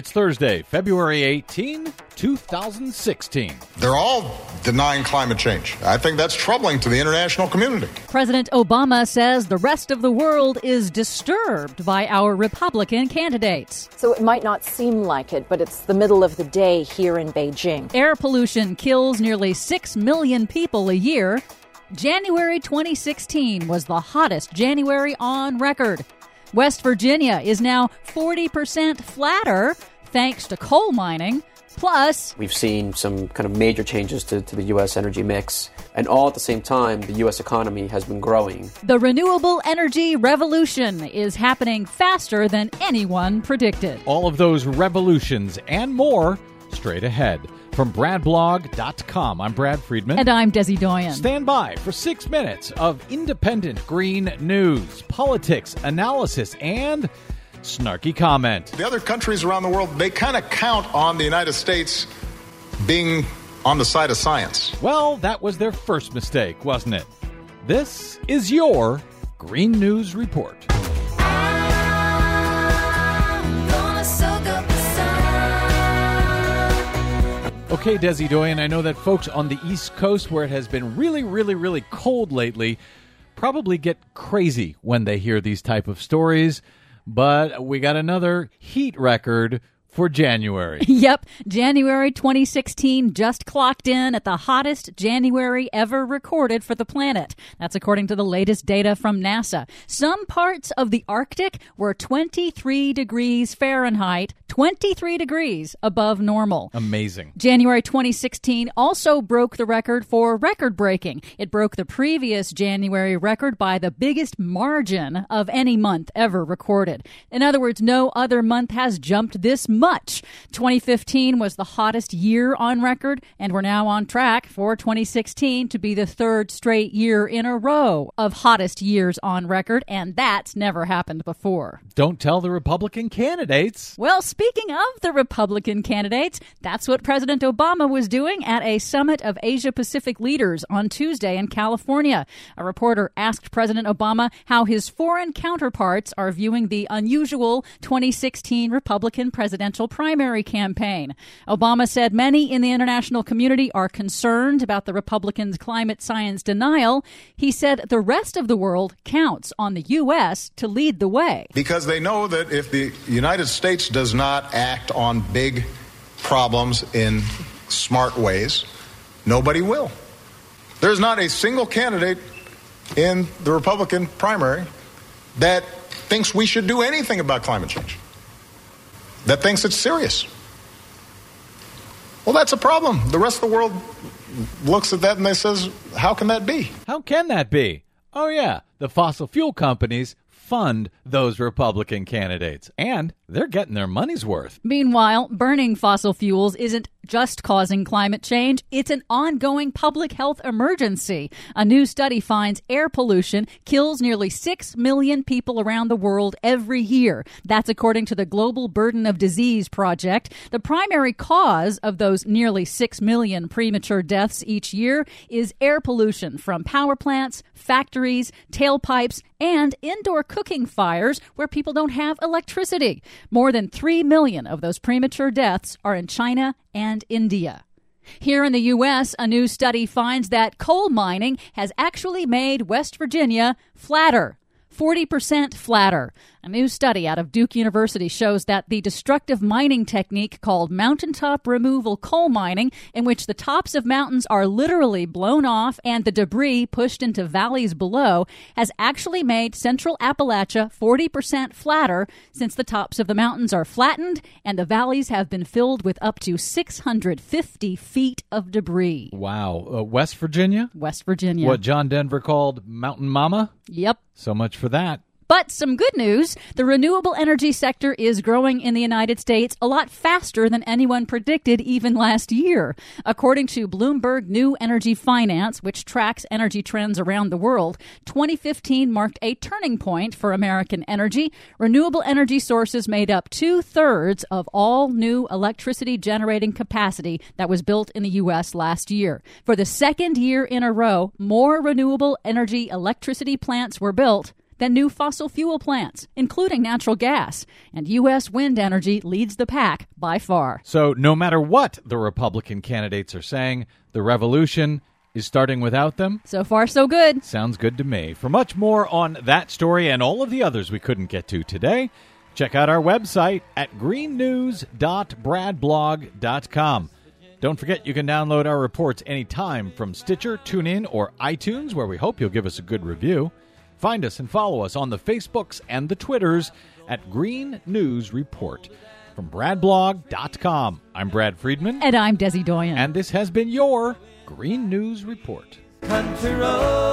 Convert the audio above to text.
It's Thursday, February 18, 2016. They're all denying climate change. I think that's troubling to the international community. President Obama says the rest of the world is disturbed by our Republican candidates. So it might not seem like it, but it's the middle of the day here in Beijing. Air pollution kills nearly 6 million people a year. January 2016 was the hottest January on record. West Virginia is now 40% flatter thanks to coal mining. Plus, we've seen some kind of major changes to, to, the U.S. energy mix. And all at the same time, the U.S. economy has been growing. The renewable energy revolution is happening faster than anyone predicted. All of those revolutions and more straight ahead. From BradBlog.com, I'm Brad Friedman. And I'm Desi Doyen. Stand by for six minutes of independent green news, politics, analysis, and snarky comment. The other countries around the world, they kind of count on the United States being on the side of science. Well, that was their first mistake, wasn't it? This is your Green News Report. Okay, Desi Doyen, I know that folks on the East Coast, where it has been really, really, really cold lately, probably get crazy when they hear these type of stories. But we got another heat record for January. yep, January 2016 just clocked in at the hottest January ever recorded for the planet. That's according to the latest data from NASA. Some parts of the Arctic were 23 degrees Fahrenheit, 23 degrees above normal. Amazing. January 2016 also broke the record for record breaking. It broke the previous January record by the biggest margin of any month ever recorded. In other words, no other month has jumped this much. 2015 was the hottest year on record, and we're now on track for 2016 to be the third straight year in a row of hottest years on record, and that's never happened before. Don't tell the Republican candidates. Well, speaking of the Republican candidates, that's what President Obama was doing at a summit of Asia Pacific leaders on Tuesday in California. A reporter asked President Obama how his foreign counterparts are viewing the unusual 2016 Republican presidential presidential primary campaign. Obama said many in the international community are concerned about the Republicans' climate science denial. He said the rest of the world counts on the U.S. to lead the way. Because they know that if the United States does not act on big problems in smart ways, nobody will. There's not a single candidate in the Republican primary that thinks we should do anything about climate change that thinks it's serious. Well, that's a problem. The rest of the world looks at that and they says, "How can that be?" How can that be? Oh yeah, the fossil fuel companies fund those Republican candidates, and they're getting their money's worth. Meanwhile, burning fossil fuels isn't just causing climate change, it's an ongoing public health emergency. A new study finds air pollution kills nearly 6 million people around the world every year. That's according to the Global Burden of Disease Project. The primary cause of those nearly 6 million premature deaths each year is air pollution from power plants, factories, tailpipes, and indoor cooking fires where people don't have electricity. More than 3 million of those premature deaths are in China and India. Here in the U.S., a new study finds that coal mining has actually made West Virginia flatter 40% flatter. A new study out of Duke University shows that the destructive mining technique called mountaintop removal coal mining, in which the tops of mountains are literally blown off and the debris pushed into valleys below, has actually made central Appalachia 40% flatter since the tops of the mountains are flattened and the valleys have been filled with up to 650 feet of debris. Wow. Uh, West Virginia? West Virginia. What John Denver called Mountain Mama? Yep. So much for that. But some good news the renewable energy sector is growing in the United States a lot faster than anyone predicted even last year. According to Bloomberg New Energy Finance, which tracks energy trends around the world, 2015 marked a turning point for American energy. Renewable energy sources made up two thirds of all new electricity generating capacity that was built in the U.S. last year. For the second year in a row, more renewable energy electricity plants were built than new fossil fuel plants, including natural gas. And U.S. wind energy leads the pack by far. So, no matter what the Republican candidates are saying, the revolution is starting without them. So far, so good. Sounds good to me. For much more on that story and all of the others we couldn't get to today, check out our website at greennews.bradblog.com. Don't forget you can download our reports anytime from Stitcher, TuneIn, or iTunes, where we hope you'll give us a good review. Find us and follow us on the Facebooks and the Twitters at Green News Report. From bradblog.com, I'm Brad Friedman. And I'm Desi Doyen. And this has been your Green News Report. Country road,